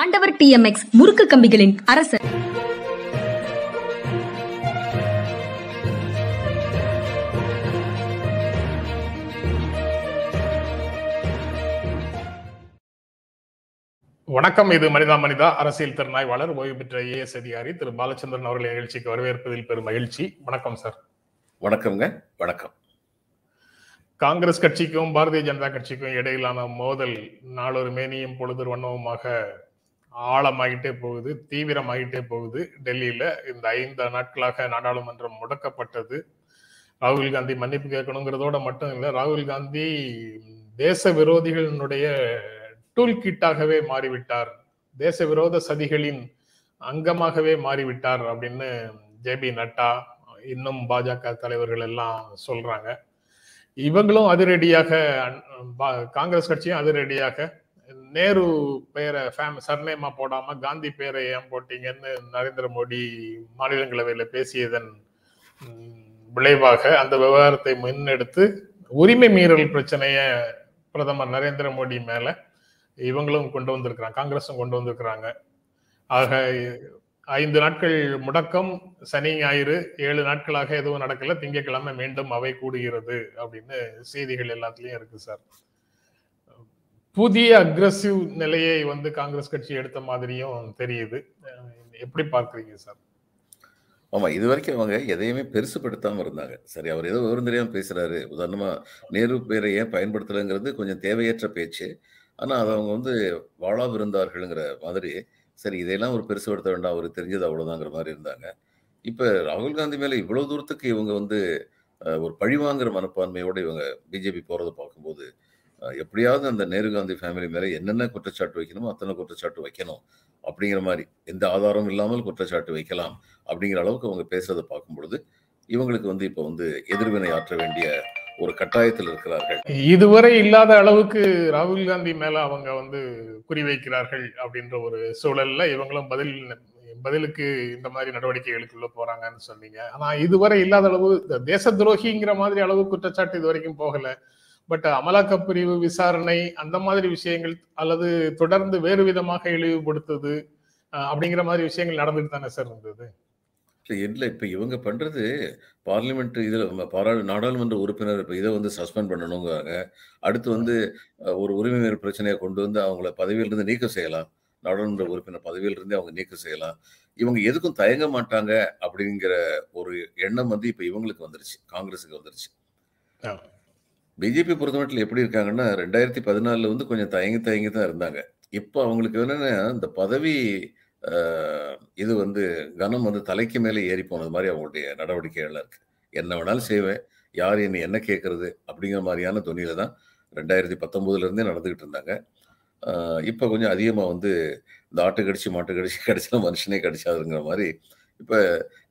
ஆண்டவர் டிஎம்எக்ஸ் முறுக்கு கம்பிகளின் அரசர். வணக்கம் இது மனிதா மனிதா அரசியல் திறனாய்வாளர் ஓய்வு பெற்ற ஏஎஸ் அதிகாரி திரு. பாலச்சந்திரன் அவர்களை நிகழ்ச்சிக்கு வரவேற்பதில் பெரும் மகிழ்ச்சி. வணக்கம் சார். வணக்கம்ங்க வணக்கம். காங்கிரஸ் கட்சிக்கும் பாரதிய ஜனதா கட்சிக்கும் இடையிலான மோதல் நாளொரு மேனியும் பொழுது வண்ணவுமாக ஆழமாகிட்டே போகுது தீவிரமாகிட்டே போகுது. டெல்லியில இந்த ஐந்து நாட்களாக நாடாளுமன்றம் முடக்கப்பட்டது. ராகுல் காந்தி மன்னிப்பு கேட்கணுங்கிறதோட மட்டும் இல்லை ராகுல் காந்தி தேச விரோதிகளினுடைய டூல் கிட்டாகவே மாறிவிட்டார். தேச விரோத சதிகளின் அங்கமாகவே மாறிவிட்டார் அப்படின்னு ஜேபி நட்டா இன்னும் பாஜக தலைவர்கள் எல்லாம் சொல்றாங்க. இவங்களும் அதிரடியாக காங்கிரஸ் கட்சியும் அதிரடியாக நேரு பெயரை ஃபேம் சர்நேமா போடாம காந்தி பெயரை ஏன் போட்டீங்கன்னு நரேந்திர மோடி மாநிலங்களவையில் பேசியதன் விளைவாக அந்த விவகாரத்தை முன்னெடுத்து உரிமை மீறல் பிரச்சனைய பிரதமர் நரேந்திர மோடி மேல இவங்களும் கொண்டு வந்திருக்கிறாங்க காங்கிரஸும் கொண்டு வந்திருக்கிறாங்க. ஆக ஐந்து நாட்கள் முடக்கம் சனி ஞாயிறு ஏழு நாட்களாக எதுவும் நடக்கல திங்கட்கிழமை மீண்டும் அவை கூடுகிறது அப்படின்னு செய்திகள் எல்லாத்துலயும் இருக்கு சார். புதிய அக்ரஸிவ் நிலையை வந்து காங்கிரஸ் கட்சி எடுத்த மாதிரியும் தெரியுது. எப்படி பார்க்குறீங்க சார்? ஆமா இது வரைக்கும் அவங்க எதையுமே பெருசுப்படுத்தாம இருந்தாங்க. சரி அவர் ஏதோ விவரம் தெரியாம பேசுறாரு. உதாரணமா நேரு பேரை ஏன் பயன்படுத்தலைங்கிறது கொஞ்சம் தேவையற்ற பேச்சு. ஆனா அதை அவங்க வந்து வாழா விருந்தார்கள்ங்கிற மாதிரி சரி இதையெல்லாம் ஒரு பெருசுப்படுத்த வேண்டாம் அவர் தெரிஞ்சது அவ்வளவுதாங்கிற மாதிரி இருந்தாங்க. இப்ப ராகுல் காந்தி மேல இவ்வளவு தூரத்துக்கு இவங்க வந்து ஒரு பழிவாங்கிற மனப்பான்மையோட இவங்க பிஜேபி போறதை பார்க்கும்போது எப்படியாவது அந்த நேரு காந்தி ஃபேமிலி மேலே என்னென்ன குற்றச்சாட்டு வைக்கணுமோ அத்தனை குற்றச்சாட்டு வைக்கணும். அப்படிங்கிற மாதிரி எந்த ஆதாரம் இல்லாமல் குற்றச்சாட்டு வைக்கலாம் அப்படிங்கிற அளவுக்கு அவங்க பேசுறதை பார்க்கும் பொழுது இவங்களுக்கு வந்து இப்போ வந்து எதிர்வினை ஆற்ற வேண்டிய ஒரு கட்டாயத்தில் இருக்கிறார்கள். இதுவரை இல்லாத அளவுக்கு ராகுல் காந்தி மேல அவங்க வந்து குறிவைக்கிறார்கள் அப்படின்ற ஒரு சூழல்ல இவங்களும் பதில் பதிலுக்கு இந்த மாதிரி நடவடிக்கைகளுக்குள்ள போறாங்கன்னு சொன்னீங்க. ஆனா இதுவரை இல்லாத அளவு தேச துரோகிங்கிற மாதிரி அளவு குற்றச்சாட்டு இது வரைக்கும் போகல. பட் அமலாக்க பிரிவு விசாரணை அந்த மாதிரி விஷயங்கள் அல்லது தொடர்ந்து வேறு விதமாக இழிவுபடுத்துது அப்படிங்கிற மாதிரி விஷயங்கள் நடந்துட்டு தானே சார் இருந்தது? இல்லை இப்போ இவங்க பண்ணுறது பார்லிமெண்ட் இதில் பாரா நாடாளுமன்ற உறுப்பினர் இப்போ இதை வந்து சஸ்பெண்ட் பண்ணணுங்கிறாங்க. அடுத்து வந்து ஒரு உரிமை மீறல் பிரச்சனையை கொண்டு வந்து அவங்கள பதவியிலிருந்து நீக்கம் செய்யலாம். நாடாளுமன்ற உறுப்பினர் பதவியிலிருந்தே அவங்க நீக்கம் செய்யலாம். இவங்க எதுக்கும் தயங்க மாட்டாங்க அப்படிங்கிற ஒரு எண்ணம் வந்து இப்போ இவங்களுக்கு வந்துருச்சு காங்கிரஸுக்கு வந்துருச்சு. பிஜேபி பொறுத்தமட்டில் எப்படி இருக்காங்கன்னா ரெண்டாயிரத்தி பதினாலில் வந்து கொஞ்சம் தயங்கி தயங்கி தான் இருந்தாங்க. இப்போ அவங்களுக்கு என்னென்னா இந்த பதவி இது வந்து கனம் வந்து தலைக்கு மேலே ஏறி போனது மாதிரி அவங்களுடைய நடவடிக்கைகள் இருக்குது என்ன வேணாலும் செய்வேன். யார் என்னை என்ன கேட்கறது அப்படிங்கிற மாதிரியான துணியில தான் ரெண்டாயிரத்தி பத்தொம்போதுலேருந்தே நடந்துக்கிட்டு இருந்தாங்க. இப்போ கொஞ்சம் அதிகமாக வந்து இந்த ஆட்டு கடிச்சு மாட்டு கடிச்சு கடிச்சா மனுஷனே கடிச்சாதுங்கிற மாதிரி இப்போ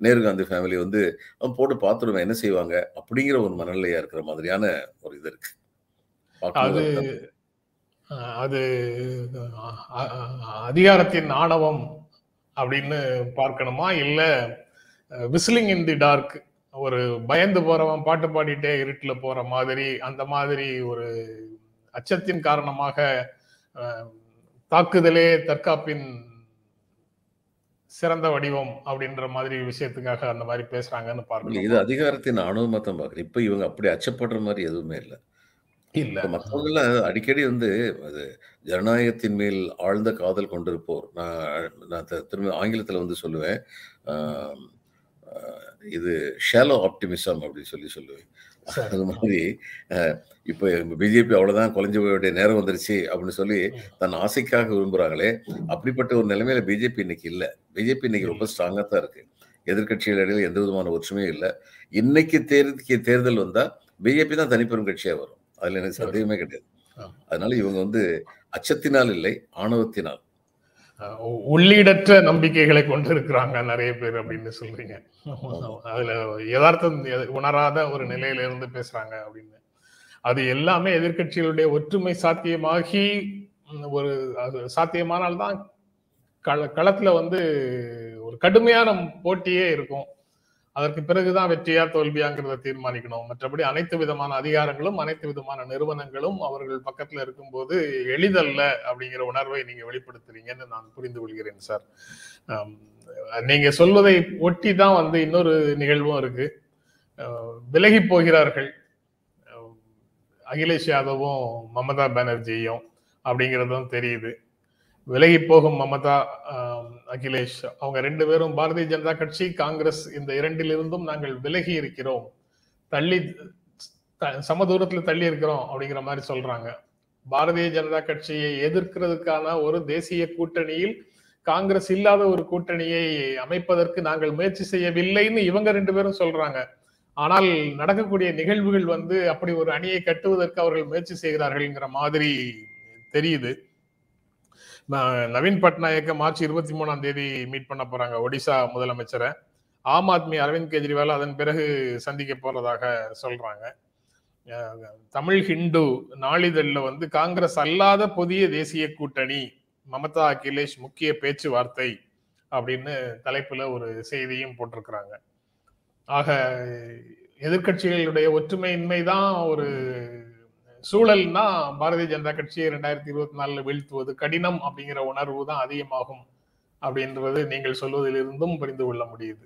நேரு காந்தி ஃபேமிலி வந்து அவன் போட்டு பார்த்துடுவேன் என்ன செய்வாங்க? அப்படிங்கிற ஒரு மனநிலையா இருக்கிற மாதிரியான ஒரு இது இருக்கு. அது அது அதிகாரத்தின் ஆணவம் அப்படின்னு பார்க்கணுமா? இல்ல விசிலிங் இன் தி டார்க் ஒரு பயந்து போறவன் பாட்டு பாடிட்டே இருட்டுல போற மாதிரி அந்த மாதிரி ஒரு அச்சத்தின் காரணமாக தாக்குதலே தற்காப்பின் சிறந்த வடிவம் அப்படின்ற மாதிரி விஷயத்துக்காக அந்த மாதிரி பேசுறாங்கன்னு பார்க்கணும். இது அதிகாரத்தின் ஆணவமா தான் பாக்குறேன் இப்ப இவங்க அப்படி அச்சப்படுற மாதிரி எதுவுமே இல்லை. இல்ல. மற்றவங்கள அடிக்கடி வந்து அது ஜனநாயகத்தின் மேல் ஆழ்ந்த காதல் கொண்டிருப்போர். நான் நான் திரும்ப ஆங்கிலத்தில் வந்து சொல்லுவேன். இது ஷேலோ ஆப்டிமிசம் அப்படின்னு சொல்லி சொல்லுவேன். அது மாதிரி இப்போ பிஜேபி அவ்வளவுதான் குறைஞ்சு போய நேரம் வந்துருச்சு அப்படின்னு சொல்லி தன் ஆசைக்காக விரும்புறாங்களே அப்படிப்பட்ட ஒரு நிலைமையில பிஜேபி இன்னைக்கு இல்லை. பிஜேபி இன்னைக்கு ரொம்ப ஸ்ட்ராங்கா தான் இருக்கு. எதிர்கட்சிகள் இடையில எந்த விதமான ஒற்றுமையும் இல்லை. இன்னைக்கு தேர்தல் தேர்தல் வந்தா பிஜேபி தான் தனிப்பெரும் கட்சியா வரும். அதுல எனக்கு சந்தேகமே கிடையாது. அதனால இவங்க வந்து அச்சத்தினால் இல்லை ஆணவத்தினால். உள்ளீடற்ற நம்பிக்கைகளை கொண்டு இருக்கிறாங்க நிறைய பேர் அப்படின்னு சொல்றீங்க. அதுல யதார்த்தம் உணராத ஒரு நிலையில இருந்து பேசுறாங்க அப்படின்னு. அது எல்லாமே எதிர்கட்சிகளுடைய ஒற்றுமை சாத்தியமாகி ஒரு அது சாத்தியமானால்தான் கள களத்துல வந்து ஒரு கடுமையான போட்டியே இருக்கும். அதற்கு பிறகுதான் வெற்றியா தோல்வியாங்கிறத தீர்மானிக்கணும். மற்றபடி அனைத்து விதமான அதிகாரங்களும் அனைத்து விதமான நிறுவனங்களும் அவர்கள் பக்கத்துல இருக்கும்போது எளிதல்ல அப்படிங்கிற உணர்வை நீங்க வெளிப்படுத்துறீங்கன்னு நான் புரிந்து கொள்கிறேன் சார் நீங்க சொல்வதை ஒட்டி தான் வந்து இன்னொரு நிகழ்வும் இருக்கு. விலகி போகிறார்கள். அகிலேஷ் யாதவும் மமதா பானர்ஜியும் அப்படிங்கிறதும் தெரியுது. விலகி போகும் மமதா அகிலேஷ். அவங்க ரெண்டு பேரும் பாரதிய ஜனதா கட்சி காங்கிரஸ் இந்த இரண்டிலிருந்தும் நாங்கள் விலகி இருக்கிறோம். தள்ளி த- சம தூரத்துல தள்ளி இருக்கிறோம் அப்படிங்கிற மாதிரி சொல்றாங்க. பாரதிய ஜனதா கட்சியை எதிர்க்கிறதுக்கான ஒரு தேசிய கூட்டணியில் காங்கிரஸ் இல்லாத ஒரு கூட்டணியை அமைப்பதற்கு நாங்கள் முயற்சி செய்யவில்லைன்னு இவங்க ரெண்டு பேரும் சொல்றாங்க. ஆனால் நடக்கக்கூடிய நிகழ்வுகள் வந்து அப்படி ஒரு அணியை கட்டுவதற்கு அவர்கள் முயற்சி செய்கிறார்கள்ங்கிற மாதிரி தெரியுது. நவீன் பட்நாயக்க மார்ச் இருபத்தி மூணாம் தேதி மீட் பண்ண போறாங்க ஒடிசா முதலமைச்சரை. ஆம் ஆத்மி அரவிந்த் கெஜ்ரிவால் அதன் பிறகு சந்திக்க போறதாக சொல்றாங்க. தமிழ் ஹிந்து நாளிதழில் வந்து காங்கிரஸ் அல்லாத புதிய தேசிய கூட்டணி மமதா அகிலேஷ் முக்கிய பேச்சுவார்த்தை அப்படின்னு தலைப்புல ஒரு செய்தியும் போட்டிருக்கிறாங்க. ஆக எதிர்க்கட்சிகளுடைய ஒற்றுமையின்மை தான் ஒரு சூழல்னா பாரதிய ஜனதா கட்சியை ரெண்டாயிரத்தி இருபத்தி நாலுல வீழ்த்துவது கடினம் அப்படிங்கிற உணர்வு தான் அதிகமாகும் அப்படின்றது நீங்கள் சொல்வதிலிருந்தும் புரிந்து கொள்ள முடியுது.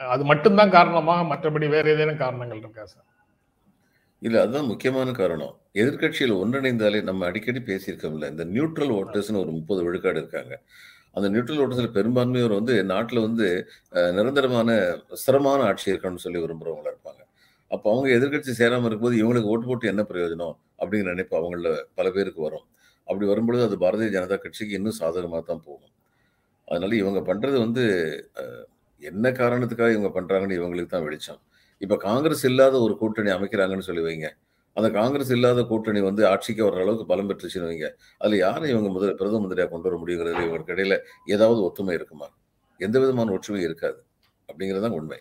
அது மட்டும்தான் காரணமா மற்றபடி வேற ஏதேனும் காரணங்கள் இருக்கா சார்? இல்ல அதுதான் முக்கியமான காரணம். எதிர்க்கட்சியில் ஒன்றிணைந்தாலே நம்ம அடிக்கடி பேசியிருக்கோம்ல இந்த நியூட்ரல் ஓட்டர்ஸ்னு ஒரு முப்பது விழுக்காடு இருக்காங்க. அந்த நியூட்ரல் ஓட்டர்ஸ்ல பெரும்பான்மையோர் வந்து நாட்டில் வந்து நிரந்தரமான சிரமமான ஆட்சி இருக்கணும்னு சொல்லி விரும்புறவங்களா இருப்பாங்க. அப்போ அவங்க எதிர்க்கட்சி சேராமல் இருக்கும்போது இவங்களுக்கு ஓட்டு போட்டு என்ன பிரயோஜனம் அப்படிங்கிற நினைப்பு அவங்கள பல பேருக்கு வரும். அப்படி வரும்பொழுது அது பாரதிய ஜனதா கட்சிக்கு இன்னும் சாதகமாக தான் போகும். அதனால இவங்க பண்ணுறது வந்து என்ன காரணத்துக்காக இவங்க பண்ணுறாங்கன்னு இவங்களுக்கு தான் வெளிச்சம். இப்போ காங்கிரஸ் இல்லாத ஒரு கூட்டணி அமைக்கிறாங்கன்னு சொல்லி வைங்க. அந்த காங்கிரஸ் இல்லாத கூட்டணி வந்து ஆட்சிக்கு வர அளவுக்கு பலம் பெற்றுச்சுன்னு வைங்க. அதில் யாரை இவங்க முதல் பிரதம மந்திரியாக கொண்டு வர முடியுங்கிறது இவங்களுக்கு இடையில ஏதாவது ஒத்துமை இருக்குமா? எந்த விதமான ஒற்றுமை இருக்காது. அப்படிங்கிறது தான் உண்மை.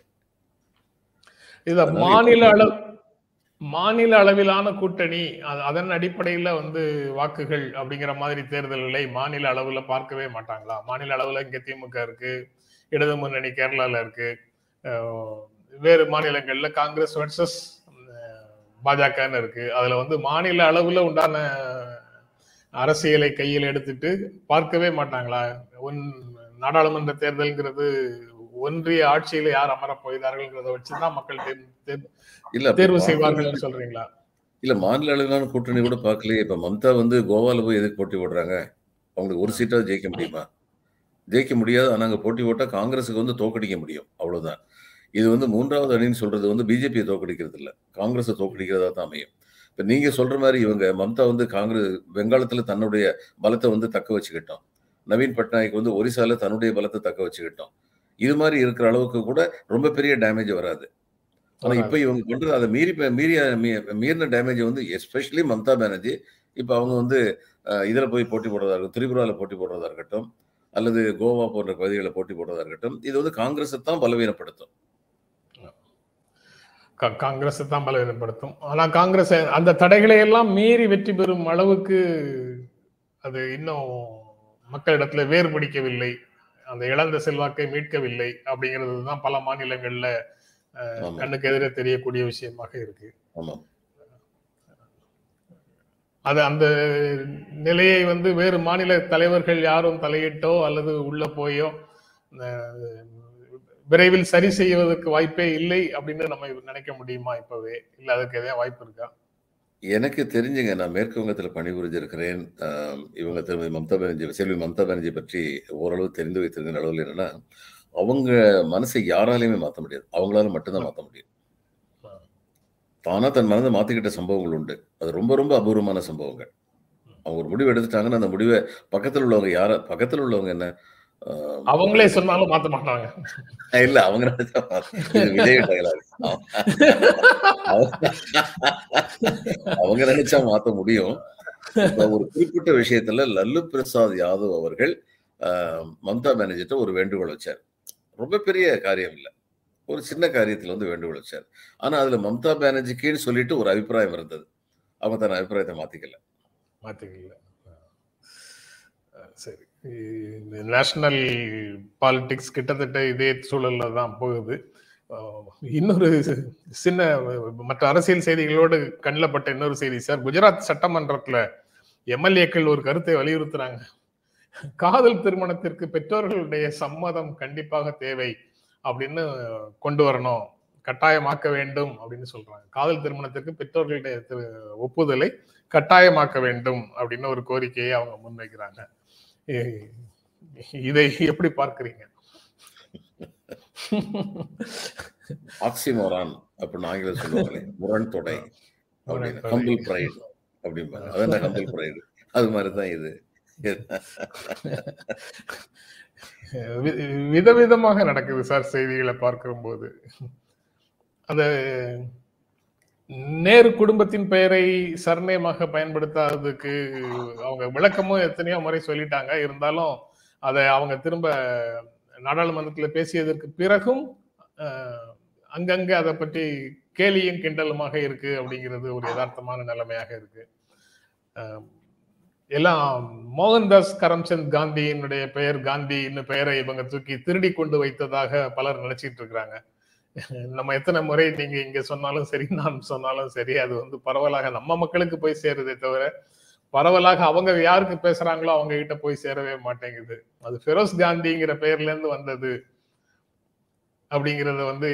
இத அதனால மாநில அளவு மாநில அளவிலான கூட்டணி அது- அதன் அடிப்படையில வந்து வாக்குகள் அப்படிங்கிற மாதிரி தேர்தல்களை மாநில அளவுல பார்க்கவே மாட்டாங்களா? மாநில அளவுல இங்க திமுக இருக்கு இடது முன்னணி கேரளால இருக்கு வேறு மாநிலங்கள்ல காங்கிரஸ் வர்சஸ் பாஜகன்னு இருக்கு. அதுல வந்து மாநில அளவுல உண்டான அரசியலை கையில் எடுத்துட்டு பார்க்கவே மாட்டாங்களா? ஒன் நாடாளுமன்ற தேர்தல்ங்கிறது ஒன்றிய ஆட்சியில யார் அமரப் போகிறார்கள்ங்கிறத வச்சுதான் மக்கள் இல்ல தேர்வு செய்வார்கள் சொல்றீங்களா? இல்ல மாநில அளவிலான கூட்டணி கூட பார்க்கலையே. இப்ப மம்தா வந்து கோவால போய் எதுக்கு போட்டி போடுறாங்க? அவங்களுக்கு ஒரு சீட்டாவது ஜெயிக்க முடியுமா? ஜெயிக்க முடியாது. ஆனா அங்க போட்டி போட்டா காங்கிரஸுக்கு வந்து தோக்கடிக்க முடியும். அவ்வளவுதான். இது வந்து மூன்றாவது அணின்னு சொல்றது வந்து பிஜேபியை தோக்கடிக்கிறது இல்ல. காங்கிரஸை தோக்கடிக்கிறதா தான் அமையும். இப்ப நீங்க சொல்ற மாதிரி இவங்க மம்தா வந்து காங்கிரஸ் பெங்காலத்துல தன்னுடைய பலத்தை வந்து தக்க வச்சுக்கிட்டோம். நவீன் பட்நாயக் வந்து ஒரிசால தன்னுடைய பலத்தை தக்க வச்சுக்கிட்டோம். இது மாதிரி இருக்கிற அளவுக்கு கூட ரொம்ப பெரிய டேமேஜ் வராது. ஆனா இப்ப இவங்க பண்றது அதை மீறி மீறிய மீறின டேமேஜ் வந்து எஸ்பெஷலி மம்தா பானர்ஜி இப்ப அவங்க வந்து இதுல போய் போட்டி போடுறதா இருக்கட்டும் திரிபுரால போட்டி போடுறதா இருக்கட்டும் அல்லது கோவா போன்ற பகுதிகளில் போட்டி போடுறதா இருக்கட்டும் இது வந்து காங்கிரஸை தான் பலவீனப்படுத்தும். காங்கிரஸ் தான் பலவீனப்படுத்தும். ஆனா காங்கிரஸ் அந்த தடைகளை எல்லாம் மீறி வெற்றி பெறும் அளவுக்கு அது இன்னும் மக்களிடத்துல வேர் பிடிக்கவில்லை அந்த இழந்த செல்வாக்கை மீட்கவில்லை அப்படிங்கிறது தான் பல மாநிலங்கள்ல கண்ணுக்கு எதிரே தெரியக்கூடிய விஷயமாக இருக்கு. அது அந்த நிலையை வந்து வேறு மாநில தலைவர்கள் யாரும் தலையிட்டோ அல்லது உள்ள போயோ விரைவில் சரி செய்வதற்கு வாய்ப்பே இல்லை அப்படின்னு நம்ம நினைக்க முடியுமா இப்பவே? இல்ல அதுக்கு எதாவது வாய்ப்பு இருக்கா? எனக்கு தெரிஞ்சுங்க நான் மேற்கு வங்கத்தில் பணிபுரிஞ்சிருக்கிறேன். ஆம், இவங்க திருமதி மம்தா பானர்ஜி செல்வி மம்தா பானர்ஜி பற்றி ஓரளவு தெரிந்து வைத்திருந்த அளவில் என்னன்னா அவங்க மனசை யாராலையுமே மாற்ற முடியாது. அவங்களால மட்டும்தான் மாற்ற முடியும். தானா தன் மனதை மாத்திக்கிட்ட சம்பவங்கள் உண்டு. அது ரொம்ப ரொம்ப அபூர்வமான சம்பவங்கள். அவங்க ஒரு முடிவு எடுத்துட்டாங்கன்னா அந்த முடிவை பக்கத்தில் உள்ளவங்க யார பக்கத்தில் உள்ளவங்க என்ன அவங்களே சொன்னாலும் மாத்த மாட்டாங்க. இல்ல அவங்க விஜய். அவங்க- நினைச்சா மாத்த முடியும். ஒரு குறிப்பிட்ட விஷயத்துல லல்லு பிரசாத் யாதவ் அவர்கள் மம்தா பானர்ஜிட்ட ஒரு வேண்டுகோள் வச்சார். ரொம்ப பெரிய காரியம் இல்ல. ஒரு சின்ன காரியத்துல வந்து வேண்டுகோள் வச்சார். ஆனா அதுல மம்தா பானர்ஜிக்குன்னு சொல்லிட்டு ஒரு அபிப்பிராயம் இருந்தது. அவங்க தன் அபிப்பிராயத்தை மாத்திக்கல. மாத்திக்கல. சரி. நேஷனல் பாலிடிக்ஸ் கிட்டத்தட்ட இதே சூழல்ல தான் போகுது. இன்னொரு சின்ன மற்ற அரசியல் செய்திகளோடு கண்ணில் பட்ட இன்னொரு செய்தி சார். குஜராத் சட்டமன்றத்தில் எம்எல்ஏக்கள் ஒரு கருத்தை வலியுறுத்துறாங்க. காதல் திருமணத்திற்கு பெற்றோர்களுடைய சம்மதம் கண்டிப்பாக தேவை அப்படின்னு கொண்டு வரணும் கட்டாயமாக்க வேண்டும் அப்படின்னு சொல்றாங்க. காதல் திருமணத்திற்கு பெற்றோர்களுடைய ஒப்புதலை கட்டாயமாக்க வேண்டும் அப்படின்னு ஒரு கோரிக்கையை அவங்க முன்வைக்கிறாங்க. இதை எப்படி பார்க்கறீங்க? ஆக்சிமோரான் அப்படின்னு ஆங்கிலம் சொல்லுவாங்களே முரண் தொடை அப்படின்னு. ஹம்பிள் ப்ரைடு அப்படிம்பாங்க அதான் ஹம்பிள் ப்ரைடு அது மாதிரி தான் இது விதவிதமாக நடக்குது சார் செய்திகளை பார்க்கும்போது. அந்த நேரு குடும்பத்தின் பெயரை சர்நேமாக பயன்படுத்தாததுக்கு அவங்க விளக்கமும் எத்தனையோ முறை சொல்லிட்டாங்க. இருந்தாலும் அதை அவங்க திரும்ப நாடாளுமன்றத்தில் பேசியதற்கு பிறகும் அங்கங்கே அங்கங்க அதை பற்றி கேலியும் கிண்டலுமாக இருக்கு அப்படிங்கிறது ஒரு யதார்த்தமான நிலைமையாக இருக்கு. எல்லாம் மோகன்தாஸ் கரம்சந்த் காந்தியினுடைய பெயர் காந்தின்னு பெயரை இவங்க தூக்கி திருடி கொண்டு வைத்ததாக பலர் நினைச்சிட்டு இருக்கிறாங்க. நம்ம எத்தனை முறை நீங்க இங்க சொன்னாலும் சரி நான் சொன்னாலும் சரி அது வந்து பரவலாக நம்ம மக்களுக்கு போய் சேருதே தவிர பரவலாக அவங்க யாருக்கு பேசுறாங்களோ அவங்க கிட்ட போய் சேரவே மாட்டேங்குது. அது ஃபெரோஸ் காந்திங்கிற பெயர்ல இருந்து வந்தது அப்படிங்கறத வந்து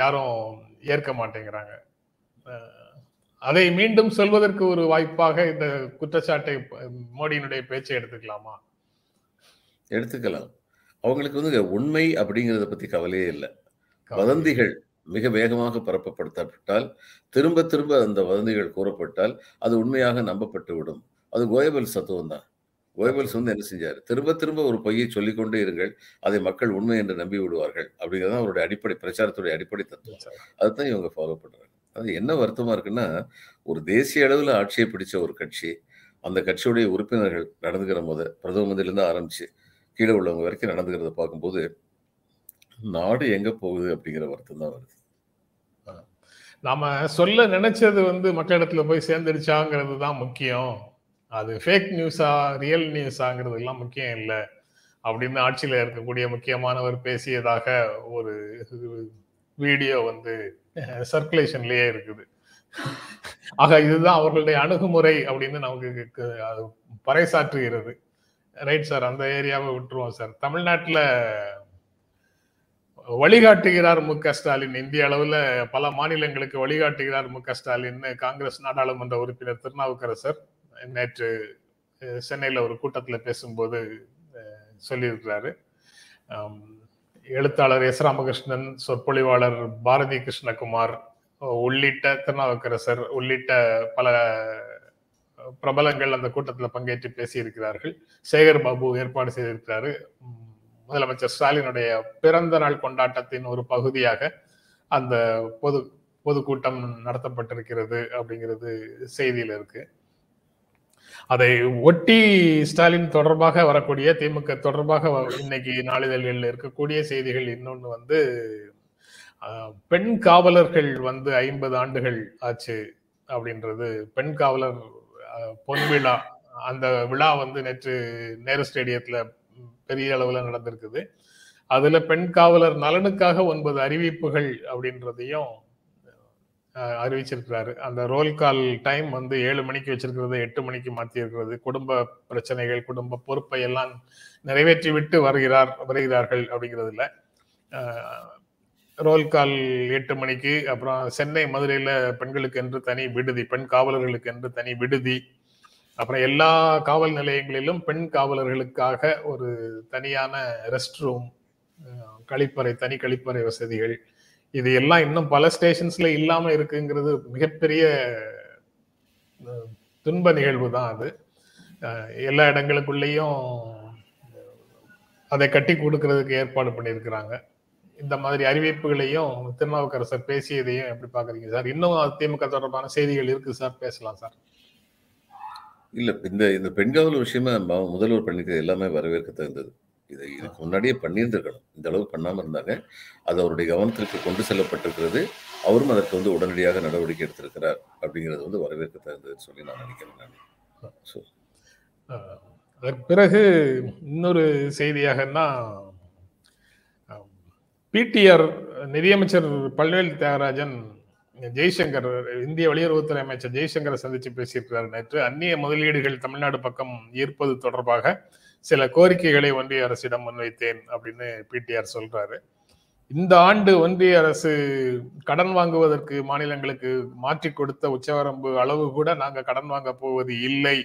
யாரும் ஏற்க மாட்டேங்கிறாங்க. அதை மீண்டும் சொல்வதற்கு ஒரு வாய்ப்பாக இந்த குற்றச்சாட்டை மோடியினுடைய பேச்சை எடுத்துக்கலாமா? எடுத்துக்கலாம். அவங்களுக்கு வந்து உண்மை அப்படிங்கிறத பத்தி கவலையே இல்லை. வதந்திகள் மிக வேகமாக பரப்பப்படுத்தப்பட்டால் திரும்ப திரும்ப அந்த வதந்திகள் கூறப்பட்டால் அது உண்மையாக நம்பப்பட்டு விடும். அது கோயபல் சத்துவம் தான். கோயபல்ஸ் வந்து என்ன செஞ்சார்? திரும்ப திரும்ப ஒரு பொய்யை சொல்லிக்கொண்டே இருங்கள் அதை மக்கள் உண்மை என்று நம்பி விடுவார்கள் அப்படிங்கிறது தான் அவருடைய அடிப்படை பிரச்சாரத்துடைய அடிப்படை தத்துவம். அதுதான் இவங்க ஃபாலோ பண்றாங்க. அது என்ன வருத்தமா இருக்குன்னா ஒரு தேசிய அளவில் ஆட்சியை பிடிச்ச ஒரு கட்சி அந்த கட்சியுடைய உறுப்பினர்கள் நடந்துக்கிற போது பிரதம மந்திரிலேருந்து ஆரம்பிச்சு கீழே உள்ளவங்க வரைக்கும் நடந்துக்கிறத பார்க்கும்போது நாடு எங்க போகுது அப்படிங்கிற வருத்தம் தான் வருது. நாம சொல்ல நினைச்சது வந்து மக்களிடத்துல போய் சேர்ந்துடுச்சாங்கிறது தான் முக்கியம். அது ஃபேக் நியூஸா ரியல் நியூஸாங்கிறது எல்லாம் முக்கியம் இல்லை. அப்படின்னு ஆட்சியில் இருக்கக்கூடிய முக்கியமானவர் பேசியதாக ஒரு வீடியோ வந்து சர்க்குலேஷன்லயே இருக்குது. ஆக இதுதான் அவர்களுடைய அணுகுமுறை அப்படின்னு நமக்கு பறைசாற்றுகிறது. ரைட் சார் அந்த ஏரியாவை விட்டுருவோம் சார். தமிழ்நாட்டில் வழிகாட்டுகிறார் மு க ஸ்டாலின். இந்திய அளவுல பல மாநிலங்களுக்கு வழிகாட்டுகிறார் மு க ஸ்டாலின். காங்கிரஸ் நாடாளுமன்ற உறுப்பினர் திருநாவுக்கரசர் நேற்று சென்னையில் சென்னையில ஒரு கூட்டத்துல பேசும்போது சொல்லியிருக்கிறாரு. எழுத்தாளர் எஸ் ராமகிருஷ்ணன் சொற்பொழிவாளர் பாரதி கிருஷ்ணகுமார் உள்ளிட்ட திருநாவுக்கரசர் உள்ளிட்ட பல பிரபலங்கள் அந்த கூட்டத்தில் பங்கேற்று பேசியிருக்கிறார்கள். சேகர் பாபு ஏற்பாடு செய்திருக்கிறாரு. முதலமைச்சர் ஸ்டாலினுடைய பிறந்த நாள் கொண்டாட்டத்தின் ஒரு பகுதியாக அந்த பொது பொதுக்கூட்டம் நடத்தப்பட்டிருக்கிறது அப்படிங்கிறது செய்தியில் இருக்கு. அதை ஒட்டி ஸ்டாலின் தொடர்பாக வரக்கூடிய திமுக தொடர்பாக வ- இன்னைக்கு நாளிதழ்களில் இருக்கக்கூடிய செய்திகள் இன்னொன்று வந்து பெண் காவலர்கள் வந்து ஐம்பது ஆண்டுகள் ஆச்சு அப்படின்றது. பெண் காவலர் பொன் விழா அந்த விழா வந்து நேற்று நேரு ஸ்டேடியத்தில் பெரிய அளவில் நடந்திருக்குது. அதுல பெண் காவலர் நலனுக்காக ஒன்பது அறிவிப்புகள் அப்படின்றதையும் அறிவிச்சிருக்கிறாரு. அந்த ரோல் கால் டைம் வந்து ஏழு மணிக்கு வச்சிருக்கிறது எட்டு மணிக்கு மாற்றியிருக்கிறது குடும்ப பிரச்சனைகள் குடும்ப பொறுப்பை எல்லாம் நிறைவேற்றி விட்டு வருகிறார் வருகிறார்கள் அப்படிங்கிறதுல. ரோல் கால் எட்டு மணிக்கு அப்புறம் சென்னை மதுரையில் பெண்களுக்கு என்று தனி விடுதி பெண் காவலர்களுக்கு என்று தனி விடுதி அப்புறம் எல்லா காவல் நிலையங்களிலும் பெண் காவலர்களுக்காக ஒரு தனியான ரெஸ்ட் ரூம் கழிப்பறை தனி கழிப்பறை வசதிகள். இது எல்லாம் இன்னும் பல ஸ்டேஷன்ஸ்ல இல்லாம இருக்குங்கிறது மிகப்பெரிய துன்ப நிகழ்வு தான் அது. எல்லா இடங்களுக்குள்ளேயும் அதை கட்டி கொடுக்கறதுக்கு ஏற்பாடு பண்ணியிருக்கிறாங்க. இந்த மாதிரி அறிவிப்புகளையும் திருநாவுக்கரசர் பேசியதையும் எப்படி பாக்குறீங்க சார்? இன்னும் திமுக தொடர்பான செய்திகள் இருக்கு சார்? பேசலாம் சார். இல்லை இந்த இந்த பெண்காவல் விஷயமா முதல்வர் பண்ணிக்கிறது எல்லாமே வரவேற்க தகுந்தது இதை இதுக்கு முன்னாடியே பண்ணியிருந்திருக்கணும். இந்த அளவு பண்ணாமல் இருந்தாங்க. அது அவருடைய கவனத்திற்கு கொண்டு செல்லப்பட்டிருக்கிறது. அவரும் அதற்கு வந்து உடனடியாக நடவடிக்கை எடுத்திருக்கிறார் அப்படிங்கிறது வந்து வரவேற்க தகுந்ததுன்னு சொல்லி நான் நினைக்கிறேன் நான். ஸோ அதற்கு பிறகு இன்னொரு செய்தியாகன்னா பிடிஆர் நிதியமைச்சர் பல்வேல் தியாகராஜன் ஜெய்சங்கர் இந்திய வெளியுறவுத்துறை அமைச்சர் ஜெய்சங்கரை சந்திச்சு பேசியிருக்கிறார் நேற்று. அந்நிய முதலீடுகள் தமிழ்நாடு பக்கம் ஈர்ப்பது தொடர்பாக சில கோரிக்கைகளை ஒன்றிய அரசிடம் முன்வைத்தேன் அப்படின்னு பிடிஆர் சொல்றாரு. இந்த ஆண்டு ஒன்றிய அரசு கடன் வாங்குவதற்கு மாநிலங்களுக்கு மாற்றி கொடுத்த உச்சவரம்பு அளவு கூட நாங்கள் கடன் வாங்க போவது இல்லை.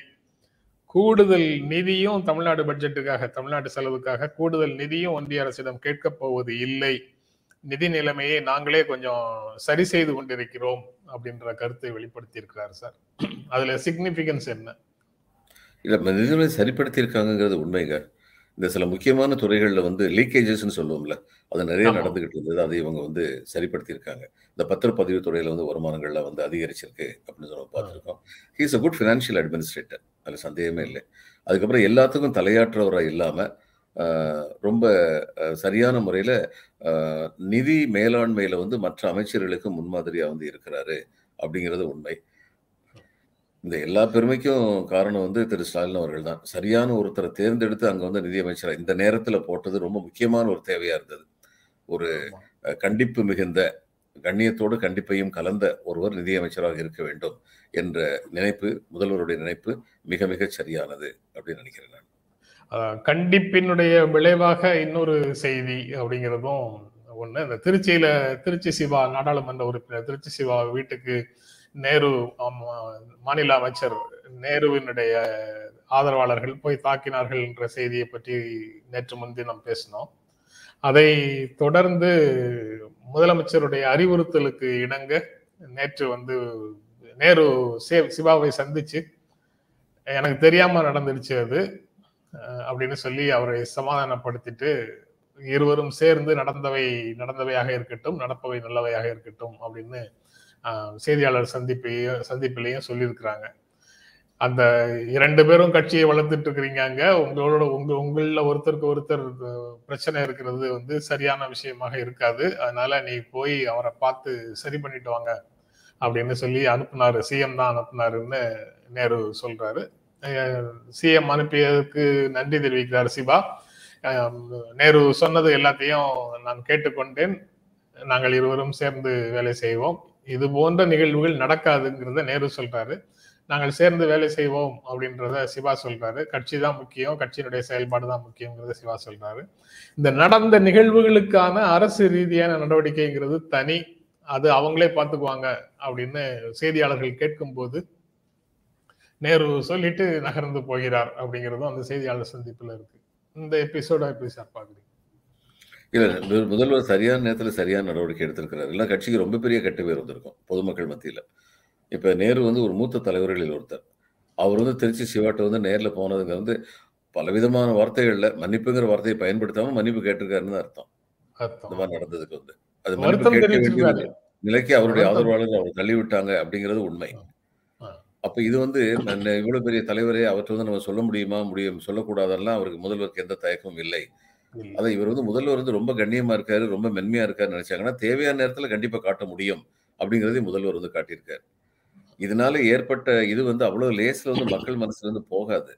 கூடுதல் நிதியும் தமிழ்நாடு பட்ஜெட்டுக்காக தமிழ்நாடு செலவுக்காக கூடுதல் நிதியும் ஒன்றிய அரசிடம் கேட்கப் போவது இல்லை. நிதி நிலைமையை நாங்களே கொஞ்சம் சரி செய்து கொண்டிருக்கிறோம் அப்படின்ற கருத்தை வெளிப்படுத்தி இருக்கிறார் சார். அதுல சிக்னிபிகன்ஸ் என்ன? இல்ல நிதிநிலை சரிப்படுத்தியிருக்காங்கங்கிறது உண்மைங்க. இந்த சில முக்கியமான துறைகளில் வந்து லீக்கேஜஸ்ன்னு சொல்லுவோம்ல அது நிறைய. நடந்துகிட்டு இருந்தது. அதை இவங்க வந்து சரிப்படுத்தியிருக்காங்க. இந்த பத்திரப்பதிவு துறையில வந்து வருமானங்கள்லாம் வந்து அதிகரிச்சிருக்கு அப்படின்னு சொல்லி பார்த்துருக்கோம். He's a good financial administrator அதில் சந்தேகமே இல்லை. அதுக்கப்புறம் எல்லாத்துக்கும் தலையாற்றவராக இல்லாமல் ரொம்ப சரியான முறையில் நிதி மேலாண்மையில் வந்து மற்ற அமைச்சர்களுக்கு முன்மாதிரியாக வந்து இருக்கிறாரு அப்படிங்கிறது உண்மை. இந்த எல்லா பெருமைக்கும் காரணம் வந்து திரு ஸ்டாலின் அவர்கள் தான். சரியான ஒருத்தரை தேர்ந்தெடுத்து அங்கே வந்து நிதியமைச்சர் இந்த நேரத்தில் போட்டது ரொம்ப முக்கியமான ஒரு தேவையாக இருந்தது. ஒரு கண்டிப்பு மிகுந்த கண்ணியத்தோடு கண்டிப்பையும் கலந்த ஒருவர் நிதியமைச்சராக இருக்க வேண்டும் என்ற நினைப்பு முதல்வருடைய நினைப்பு மிக மிக சரியானது அப்படின்னு நினைக்கிறேன் நான். கண்டிப்பினுடைய விளைவாக இன்னொரு செய்தி அப்படிங்கிறதும் ஒண்ணு. இந்த திருச்சியில திருச்சி சிவா நாடாளுமன்ற உறுப்பினர் திருச்சி சிவா வீட்டுக்கு நேரு மாநில அமைச்சர் நேருவினுடைய ஆதரவாளர்கள் போய் தாக்கினார்கள் என்ற செய்தியை பற்றி நேற்று முன்தினம் பேசினோம். அதை தொடர்ந்து முதலமைச்சருடைய அறிவுறுத்தலுக்கு இணங்க நேற்று வந்து நேரு சிவாவை சந்திச்சு எனக்கு தெரியாம நடந்துடுச்சு அது. அப்படின்னு சொல்லி அவரை சமாதானப்படுத்திட்டு இருவரும் சேர்ந்து நடந்தவை நடந்தவையாக இருக்கட்டும் நடப்பவை நல்லவையாக இருக்கட்டும் அப்படின்னு செய்தியாளர் சந்திப்பையும் சந்திப்பிலையும் சொல்லியிருக்கிறாங்க. அந்த இரண்டு பேரும் கட்சியை வளர்த்துட்டு இருக்கிறீங்க அங்க. உங்களோட உங்க உங்கள ஒருத்தருக்கு ஒருத்தர் பிரச்சனை இருக்கிறது வந்து சரியான விஷயமாக இருக்காது. அதனால நீ போய் அவரை பார்த்து சரி பண்ணிட்டு வாங்க அப்படின்னு சொல்லி அனுப்புனாரு. சிஎம் தான் அனுப்புனாருன்னு நேரு சொல்றாரு. சிஎம் அனுப்பியதுக்கு நன்றி தெரிவிக்கிறார் சிவா நேரு சொன்னது எல்லாத்தையும் நான் கேட்டுக்கொண்டேன். நாங்கள் இருவரும் சேர்ந்து வேலை செய்வோம். இது போன்ற நிகழ்வுகள் நடக்காதுங்கிறத நேரு சொல்றாரு. நாங்கள் சேர்ந்து வேலை செய்வோம் அப்படின்றத சிவா சொல்றாரு. கட்சி தான் முக்கியம் கட்சியினுடைய செயல்பாடு தான் முக்கியங்கிறத சிவா சொல்றாரு. இந்த நடந்த நிகழ்வுகளுக்கான அரசு ரீதியான நடவடிக்கைங்கிறது தனி. அது அவங்களே பார்த்துக்குவாங்க அப்படின்னு செய்தியாளர்கள் கேட்கும்போது நேரு சொல்லிட்டு நகர்ந்து போகிறார் அப்படிங்கிறதும் அந்த செய்தியாளர் சந்திப்புல இருக்கு. இந்த எபிசோட எப்படி சார் பாக்குறீங்க? இல்ல முதல்வர் சரியான நேரத்தில் சரியான நடவடிக்கை எடுத்திருக்கிறார். எல்லாம் கட்சிக்கு ரொம்ப பெரிய கெட்ட பேர் வந்திருக்கும் பொதுமக்கள் மத்தியில். இப்போ நேரு வந்து ஒரு மூத்த தலைவர்களில் ஒருத்தர். அவர் வந்து திருச்சி சிவாட்ட வந்து நேரில் போனதுங்க வந்து பலவிதமான வார்த்தைகளில் மன்னிப்புங்கிற வார்த்தையை பயன்படுத்தாம மன்னிப்பு கேட்டிருக்காருன்னு அர்த்தம். இந்த மாதிரி நடந்ததுக்கு வந்து. அது மன்னிப்பு கேட்க வேண்டிய நிலைக்கு அவருடைய. ஆதரவாளர்கள் அவர் தள்ளிவிட்டாங்க அப்படிங்கிறது உண்மை. அப்ப இது வந்து இவ்வளவு பெரிய தலைவரே அவற்றை வந்து நம்ம சொல்ல முடியுமா? முடியும். சொல்லக்கூடாதெல்லாம் அவருக்கு முதல்வருக்கு எந்த தயக்கமும் இல்லை. அதை இவர் வந்து முதல்வர் வந்து ரொம்ப கண்ணியமா இருக்காரு ரொம்ப மென்மையா இருக்காருன்னு நினைச்சாங்கன்னா தேவையான நேரத்துல கண்டிப்பா காட்ட முடியும் அப்படிங்கறதையும் முதல்வர் வந்து காட்டியிருக்காரு. இதனால ஏற்பட்ட இது வந்து அவ்வளவு லேஸ்ல வந்து மக்கள் மனசுல இருந்து போகாது.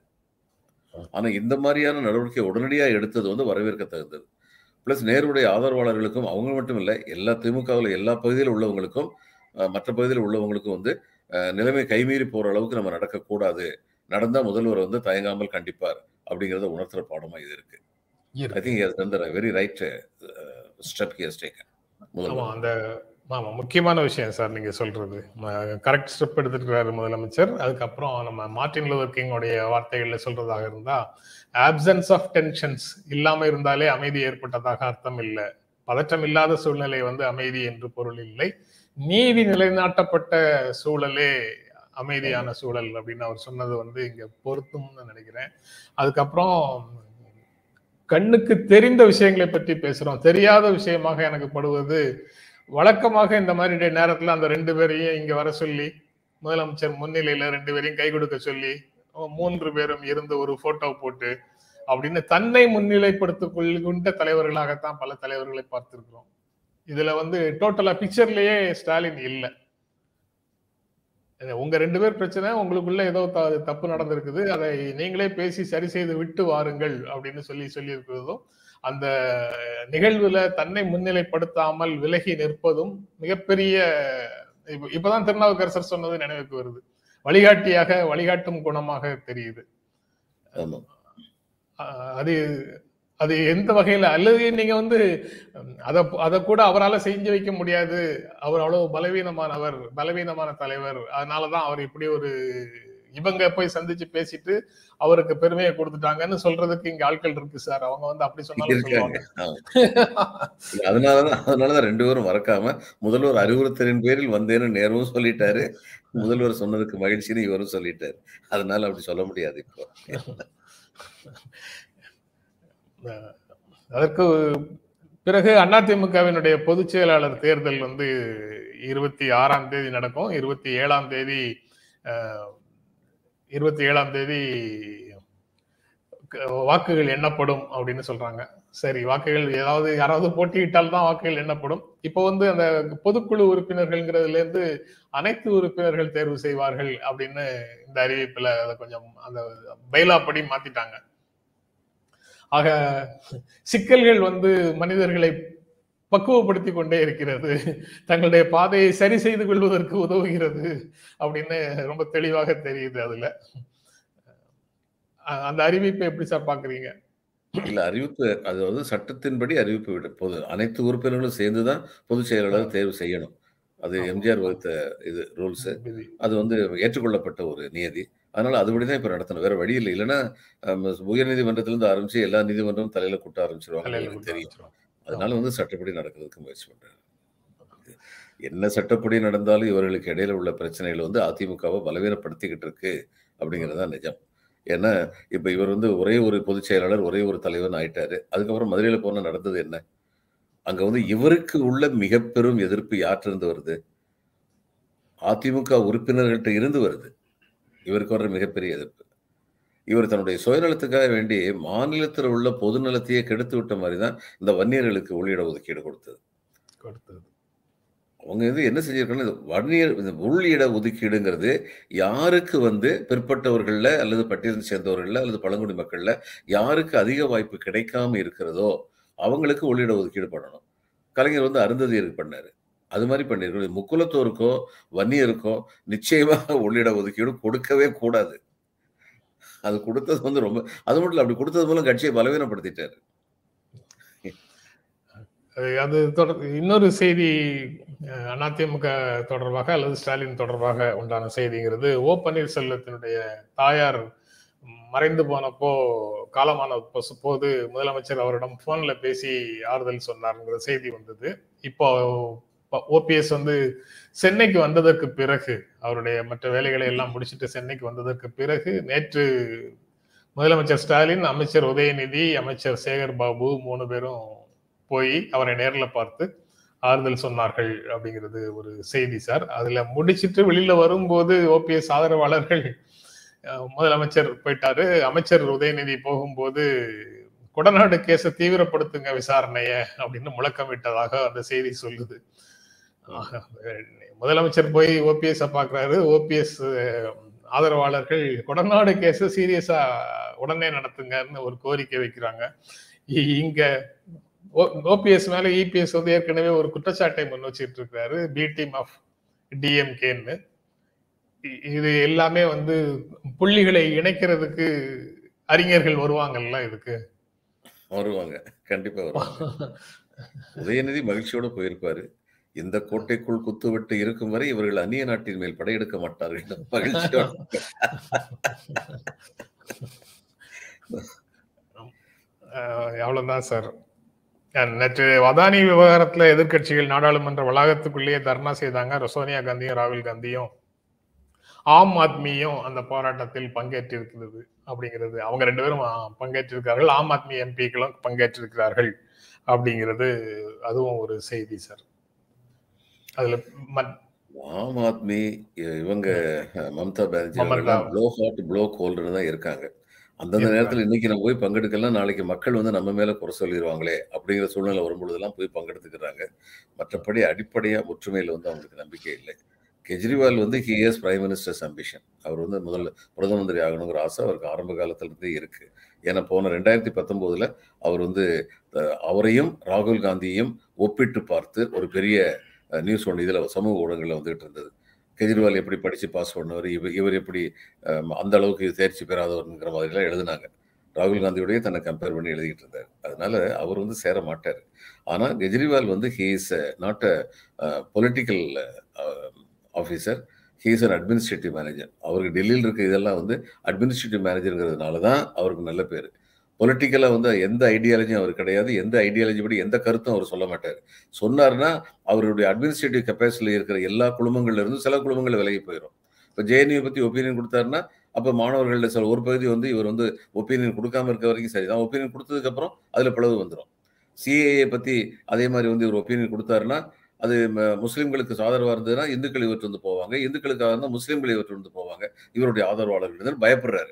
ஆனா இந்த மாதிரியான நடவடிக்கை உடனடியா எடுத்தது வந்து வரவேற்க தகுந்தது. பிளஸ் நேருடைய ஆதரவாளர்களுக்கும் அவங்க மட்டும் இல்லை எல்லா திமுகவில் எல்லா பகுதியில் உள்ளவங்களுக்கும் மற்ற பகுதியில் உள்ளவங்களுக்கும் வந்து நிலைமை கைமீறி போற அளவுக்கு நம்ம நடக்கக்கூடாது. நடந்தா முதல்வர் வந்து தயங்காமல் கண்டிப்பார் அப்படிங்கறத உணர்த்துற பாடமா இது இருக்கு. I. Think very right step he has taken ஆமா முதல்வர். அந்த ஆமா முக்கியமான விஷயம் சார் நீங்க சொல்றது. கரெக்ட் ஸ்டெப் எடுத்துருக்காரு முதலமைச்சர். அதுக்கப்புறம் நம்ம மார்ட்டின் லூதர் கிங் உடைய வார்த்தைகள்ல சொல்றதாக இருந்தா ஆப்சன்ஸ் ஆஃப் டென்ஷன்ஸ் இல்லாம இருந்தாலே அமைதி ஏற்பட்டதாக அர்த்தம் இல்லை. பதற்றம் இல்லாத சூழ்நிலை வந்து அமைதி என்று பொருள் இல்லை. நீதி நிலைநாட்டப்பட்ட சூழலே அமைதியான சூழல் அப்படின்னு அவர் சொன்னது வந்து இங்க பொருத்தும்னு நினைக்கிறேன். அதுக்கப்புறம் கண்ணுக்கு தெரிந்த விஷயங்களை பற்றி பேசுறோம். தெரியாத விஷயமாக எனக்கு படுவது. வழக்கமாக இந்த மாதிரி நேரத்துல அந்த ரெண்டு பேரையும் இங்க வர சொல்லி முதலமைச்சர் முன்னிலையில ரெண்டு பேரையும் கை கொடுக்க சொல்லி மூன்று பேரும் இருந்து ஒரு போட்டோ போட்டு அப்படின்னு தன்னை முன்னிலைப்படுத்திக் கொள்கின்ற தலைவர்களாகத்தான் பல தலைவர்களை பார்த்திருக்கிறோம். இதுல வந்து டோட்டலா பிக்சர்லயே ஸ்டாலின் இல்லை. உங்க ரெண்டு பேர் பிரச்சனை உங்களுக்குள்ள ஏதோ தப்பு நடந்திருக்குது. அதை நீங்களே பேசி சரி செய்து விட்டு வாருங்கள் அப்படின்னு சொல்லி சொல்லி இருக்கிறதும் அந்த நிகழ்வுல தன்னை முன்னிலைப்படுத்தாமல் விலகி நிற்பதும் மிகப்பெரிய இப்ப- இப்பதான் திருநாவுக்கரசர் சொன்னது நினைவுக்கு வருது. வழிகாட்டியாக வழிகாட்டும் குணமாக தெரியுது. அது அது எந்த வகையில அல்லது நீங்க வந்து அத அத கூட அவரால செஞ்சு வைக்க முடியாது. அவர் அவ்வளவு பலவீனமானவர் பலவீனமான தலைவர். அதனாலதான் அவர் இப்படி ஒரு இவங்க போய் சந்திச்சு பேசிட்டு அவருக்கு பெருமையை கொடுத்துட்டாங்கன்னு சொல்றதுக்கு இங்க ஆட்கள் இருக்கு சார். அவங்க வந்து அப்படி சொன்னாலும். அதனாலதான் அதனாலதான் ரெண்டு பேரும் மறக்காம முதல்வர் அறிவுறுத்தலின் பேரில் வந்தேன்னு நேருவும் சொல்லிட்டாரு. முதல்வர் சொன்னதுக்கு மகிழ்ச்சின்னு இவரும் சொல்லிட்டாரு. அதனால அப்படி சொல்ல முடியாது இப்போ. அதற்கு பிறகு அதிமுகவினுடைய பொதுச் செயலாளர் தேர்தல் வந்து இருபத்தி ஆறாம் தேதி நடக்கும். இருபத்தி ஏழாம் தேதி இருபத்தி ஏழாம் தேதி க- வாக்குகள் எண்ணப்படும் அப்படின்னு சொல்றாங்க. சரி வாக்குகள் ஏதாவது யாராவது போட்டியிட்டால் தான் வாக்குகள் எண்ணப்படும். இப்போ வந்து அந்த பொதுக்குழு உறுப்பினர்கள்ங்கிறதுல இருந்து அனைத்து உறுப்பினர்கள் தேர்வு செய்வார்கள் அப்படின்னு இந்த அறிவிப்புல அதை கொஞ்சம் அந்த பைலாப்படி மாத்திட்டாங்க. ஆக சிக்கல்கள் வந்து மனிதர்களை பக்குவப்படுத்தி கொண்டே இருக்கிறது. தங்களுடைய பாதையை சரி செய்து கொள்வதற்கு உதவுகிறது அப்படின்னு ரொம்ப தெளிவாக தெரியுது அதுல. அந்த அறிவிப்பை எப்படி சார் பாக்குறீங்க? இல்ல அறிவிப்பு அது வந்து சட்டத்தின்படி அறிவிப்பு விட பொது அனைத்து உறுப்பினர்களும் சேர்ந்துதான் பொதுச் செயலாளர் தேர்வு செய்யணும். அது. எம்ஜிஆர் வகுத்த இது ரூல்ஸ். அது வந்து ஏற்றுக்கொள்ளப்பட்ட ஒரு நியதி. அதனால அதுபடிதான் இப்ப நடத்தணும். வேற வழி இல்லை. இல்லைன்னா உயர் நீதிமன்றத்திலிருந்து ஆரம்பிச்சு எல்லா நீதிமன்றமும் தலையில கூட்ட ஆரம்பிச்சிருவாங்க. தெரியும். அதனால வந்து சட்டப்படி நடக்கிறதுக்கு முயற்சி பண்றாங்க என்ன சட்டப்படி நடந்தாலும் இவர்களுக்கு இடையில உள்ள பிரச்சனைகள் வந்து அதிமுகவை பலவீனப்படுத்திக்கிட்டு இருக்கு அப்படிங்கிறது தான் நிஜம். ஏன்னா இப்ப இவர் வந்து ஒரே ஒரு பொதுச் செயலாளர் ஒரே ஒரு தலைவன் ஆயிட்டாரு. அதுக்கப்புறம் மதுரையில போன நடந்தது என்ன? அங்க வந்து இவருக்கு உள்ள மிக பெரும் எதிர்ப்பு யாற்றிருந்து வருது? அதிமுக உறுப்பினர்கள்ட்ட இருந்து வருது. இவருக்கு வர்ற மிகப்பெரிய எதிர்ப்பு. இவர் தன்னுடைய சுயநலத்துக்காக வேண்டி மாநிலத்தில் உள்ள பொது நலத்தையே கெடுத்து விட்ட மாதிரி தான் இந்த வன்னியர்களுக்கு உள்ளிட ஒதுக்கீடு கொடுத்தது. கொடுத்தது. அவங்க வந்து என்ன செஞ்சிருக்காங்க இந்த வன்னியர் இந்த உள்ளிட ஒதுக்கீடுங்கிறது யாருக்கு வந்து பிற்பட்டவர்கள்ல அல்லது பட்டியலை சேர்ந்தவர்கள்ல அல்லது பழங்குடி மக்கள்ல யாருக்கு அதிக வாய்ப்பு கிடைக்காம இருக்கிறதோ அவங்களுக்கு உள்ளிட ஒதுக்கீடு பண்ணணும். கலைஞர் வந்து அருந்ததியருக்கு பண்ணாரு. அது மாதிரி பண்ணியிருக்கணும் முக்குலத்தோருக்கோ வன்னியருக்கோ நிச்சயமாக உள்ளிட ஒதுக்கீடு கொடுக்கவே கூடாது. அது கொடுத்தது வந்து ரொம்ப அது மட்டும் இல்லை அப்படி கொடுத்தது மூலம் கட்சியை பலவீனப்படுத்திட்டாரு. அது- தொடர் இன்னொரு செய்தி அதிமுக தொடர்பாக அல்லது ஸ்டாலின் தொடர்பாக உண்டான செய்திங்கிறது ஓ பன்னீர்செல்வத்தினுடைய தாயார் மறைந்து போனப்போ காலமான போது முதலமைச்சர் அவரிடம் போன்ல பேசி ஆறுதல் சொன்னார்ங்கிற செய்தி வந்தது. இப்போ ஓபிஎஸ் வந்து சென்னைக்கு வந்ததற்கு பிறகு அவருடைய மற்ற வேலைகளை எல்லாம் முடிச்சுட்டு சென்னைக்கு வந்ததற்கு பிறகு நேற்று முதலமைச்சர் ஸ்டாலின் அமைச்சர் உதயநிதி அமைச்சர் சேகர் பாபு மூணு பேரும் போய் அவரை நேரில் பார்த்து ஆறுதல் சொன்னார்கள் அப்படிங்கிறது ஒரு செய்தி சார். அதுல முடிச்சிட்டு வெளியில வரும்போது ஓபிஎஸ் ஆதரவாளர்கள் முதலமைச்சர் போயிட்டாரு. அமைச்சர் உதயநிதி போகும்போது கொடநாடு கேஸை தீவிரப்படுத்துங்க விசாரணைய அப்படின்னு முழக்கமிட்டதாக அந்த செய்தி சொல்லுது. முதலமைச்சர் போய் ஓபிஎஸ் பாக்குறாரு. ஓபிஎஸ் ஆதரவாளர்கள் கொடநாடு கேஸ் சீரியஸா உடனே நடத்துங்கன்னு ஒரு கோரிக்கை வைக்கிறாங்க. இ- இங்க ஓபிஎஸ் மேல இபிஎஸ் வந்து ஏற்கனவே ஒரு குற்றச்சாட்டை முன் வச்சுட்டு இருக்காரு பி டீம் ஆஃப் டிஎம்கேன்னு இது எல்லாமே வந்து புள்ளிகளை இணைக்கிறதுக்கு அறிஞர்கள் வருவாங்கல்ல இதுக்கு? வருவாங்க. கண்டிப்பா வருவாங்க. உதயநிதி மகிழ்ச்சியோட போயிருப்பாரு. இந்த கோட்டைக்குள் குத்துவிட்டு இருக்கும் வரை இவர்கள் அந்நிய நாட்டின் மேல் படையெடுக்க மாட்டார்கள் மகிழ்ச்சியோட. அஹ் அவ்வளவுதான் சார் நேற்று வதானி விவகாரத்துல எதிர்க்கட்சிகள் நாடாளுமன்ற வளாகத்துக்குள்ளேயே தர்ணா செய்தாங்க. சோனியா காந்தியும் ராகுல் காந்தியும் ஆம் ஆத்மியும் அந்த போராட்டத்தில் பங்கேற்றிருக்கிறது அப்படிங்கிறது. அவங்க ரெண்டு பேரும் பங்கேற்றிருக்கிறார்கள். ஆம் ஆத்மி எம்பிக்களும் பங்கேற்றிருக்கிறார்கள் அப்படிங்கிறது அதுவும் ஒரு செய்தி சார் அதுல ஆம் ஆத்மி இவங்க Mamata Banerjee. Blow hot blow கோல்டுன்னு தான் இருக்காங்க அந்தந்த. நேரத்தில் இன்னைக்கு நம்ம போய் பங்கெடுக்கலாம் நாளைக்கு மக்கள் வந்து நம்ம மேல குறை சொல்லிடுவாங்களே அப்படிங்கிற சூழ்நிலை வரும்பொழுதெல்லாம் போய் பங்கெடுத்துக்கிறாங்க மற்றபடி அடிப்படையா ஒற்றுமையில வந்து அவங்களுக்கு நம்பிக்கை இல்லை கெஜ்ரிவால் வந்து he is prime minister's ambition அவர் வந்து முதல்ல பிரதம மந்திரி ஆகணுங்கிற ஆசை அவருக்கு ஆரம்ப காலத்துல இருந்தே இருக்கு ஏன்னா போன ரெண்டாயிரத்தி பத்தொன்பதுல அவர் வந்து அவரையும் ராகுல் காந்தியையும் ஒப்பிட்டு பார்த்து ஒரு பெரிய நியூஸ் ஒன்று இதில் சமூக ஊடகங்களில் வந்துகிட்டு இருந்தது. கெஜ்ரிவால் எப்படி படித்து பாஸ் பண்ணவர் இவர் இவர் எப்படி அந்த அளவுக்கு தேர்ச்சி பெறாதவருங்கிற மாதிரிலாம் எழுதினாங்க. ராகுல் காந்தியோடய தன்னை கம்பேர் பண்ணி எழுதிக்கிட்டு இருந்தார். அதனால அவர் வந்து சேர மாட்டார். ஆனால் கெஜ்ரிவால் வந்து he is not a political officer he is an administrative manager அவருக்கு டெல்லியில் இருக்க இதெல்லாம் வந்து அட்மினிஸ்ட்ரேட்டிவ் மேனேஜருங்கிறதுனால தான் அவருக்கு நல்ல பேர். பொலிட்டிக்கலாக வந்து எந்த ஐடியாலஜியும் அவர் கிடையாது எந்த ஐடியாலஜி படி எந்த கருத்தும் அவர் சொல்ல மாட்டார். சொன்னார்னா அவருடைய அட்மினிஸ்ட்ரேட்டிவ் கெப்பாசிட்டியில் இருக்கிற எல்லா குழுமங்கள்லேருந்து சில குழுமங்கள் விலகி போயிடும் இப்போ ஜேஎன்யூ பற்றி ஒப்பீனியன் கொடுத்தாருன்னா அப்போ மாணவர்களில் சில ஒரு பகுதி வந்து இவர் வந்து ஒப்பீனியன் கொடுக்காம இருக்க வரைக்கும் சரி தான் ஒப்பீனியன் கொடுத்ததுக்கப்புறம் அதில் பிளவு வந்துடும் சிஏஏ பற்றி அதே மாதிரி வந்து இவர் ஒப்பீனியன் கொடுத்தாருன்னா அது ம- ஆதரவாக இருந்ததுன்னா இந்துக்கள் இவற்று வந்து போவாங்க. இந்துக்களுக்காக இருந்தால் முஸ்லீம்கள் இவற்று வந்து போவாங்க. இவருடைய ஆதரவாளர்கள் பயப்படுறாரு.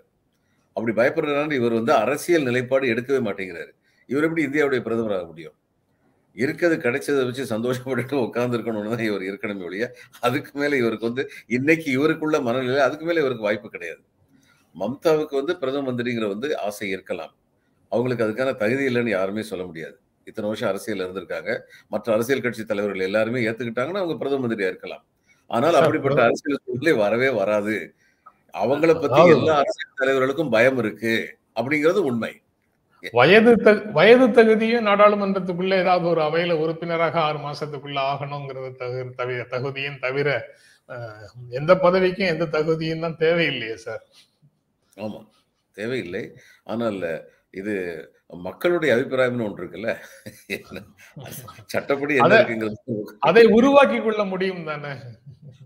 அப்படி பயப்படுறதுனால இவர் வந்து அரசியல் நிலைப்பாடு எடுக்கவே மாட்டேங்கிறாரு. இவர் எப்படி இந்தியாவுடைய பிரதமராக முடியும்? இருக்கிறது கிடைச்சதை வச்சு சந்தோஷப்பட்டுட்டு உட்கார்ந்துருக்கணும்னு தான் இவர் இருக்கணுமே ஒழிய அதுக்கு மேல இவருக்கு வந்து இன்னைக்கு இவருக்குள்ள மனநிலை அதுக்கு மேல இவருக்கு வாய்ப்பு கிடையாது. மம்தாவுக்கு வந்து பிரதம மந்திரிங்கிற வந்து ஆசை இருக்கலாம். அவங்களுக்கு அதுக்கான தகுதி இல்லைன்னு யாருமே சொல்ல முடியாது. இத்தனை வருஷம் அரசியல் இருந்திருக்காங்க. மற்ற அரசியல் கட்சி தலைவர்கள் எல்லாருமே ஏத்துக்கிட்டாங்கன்னா அவங்க பிரதம மந்திரியா இருக்கலாம். ஆனால் அப்படிப்பட்ட அரசியல் சூழ்நிலை வரவே வராது. அவங்கள பத்தி எல்லா அரசியல் தலைவர்களுக்கும் பயம் இருக்கு அப்படிங்கிறது உண்மை. வயது வயது தகுதியும் நாடாளுமன்றத்துக்குள்ள ஏதாவது ஒரு அவையில உறுப்பினராக ஆறு மாசத்துக்குள்ள ஆகணுங்கிறது தவிர தகுதியும் தவிர எந்த பதவிக்கும் எந்த தகுதியும் தான் தேவையில்லையே சார். ஆமா. தேவையில்லை. ஆனால் இது மக்களுடைய அபிப்பிராயம்னு ஒன்று இருக்குல்ல. சட்டப்படி அதை உருவாக்கி கொள்ள முடியும் தானே?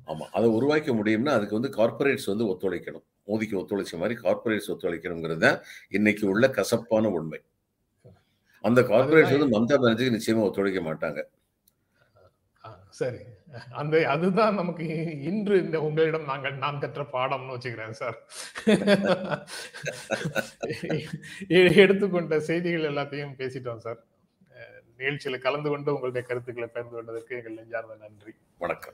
ஆமா. அதை உருவாக்க முடியும்னா அதுக்கு வந்து கார்ப்பரேட்ஸ் வந்து ஒத்துழைக்கணும். மோதிக்கு ஒத்துழைச்ச மாதிரி கார்ப்பரேட்ஸ் ஒத்துழைக்கணுங்கிறது தான் இன்னைக்கு உள்ள கசப்பான உண்மை. அந்த கார்ப்பரேட்ஸ் வந்து மம்தா பானர்ஜிக்கு நிச்சயமா ஒத்துழைக்க மாட்டாங்க. சரி. அந்த அதுதான் நமக்கு இன்று இந்த உங்களிடம் நாங்கள் நான் கற்ற பாடம்னு வச்சுக்கிறேன் சார். எடுத்துக்கொண்ட செய்திகள் எல்லாத்தையும் பேசிட்டோம் சார். நிகழ்ச்சியில கலந்து கொண்டு உங்களுடைய கருத்துக்களை பகிர்ந்து கொண்டதற்கு எங்கள் நெஞ்சார்ந்த நன்றி. வணக்கம்.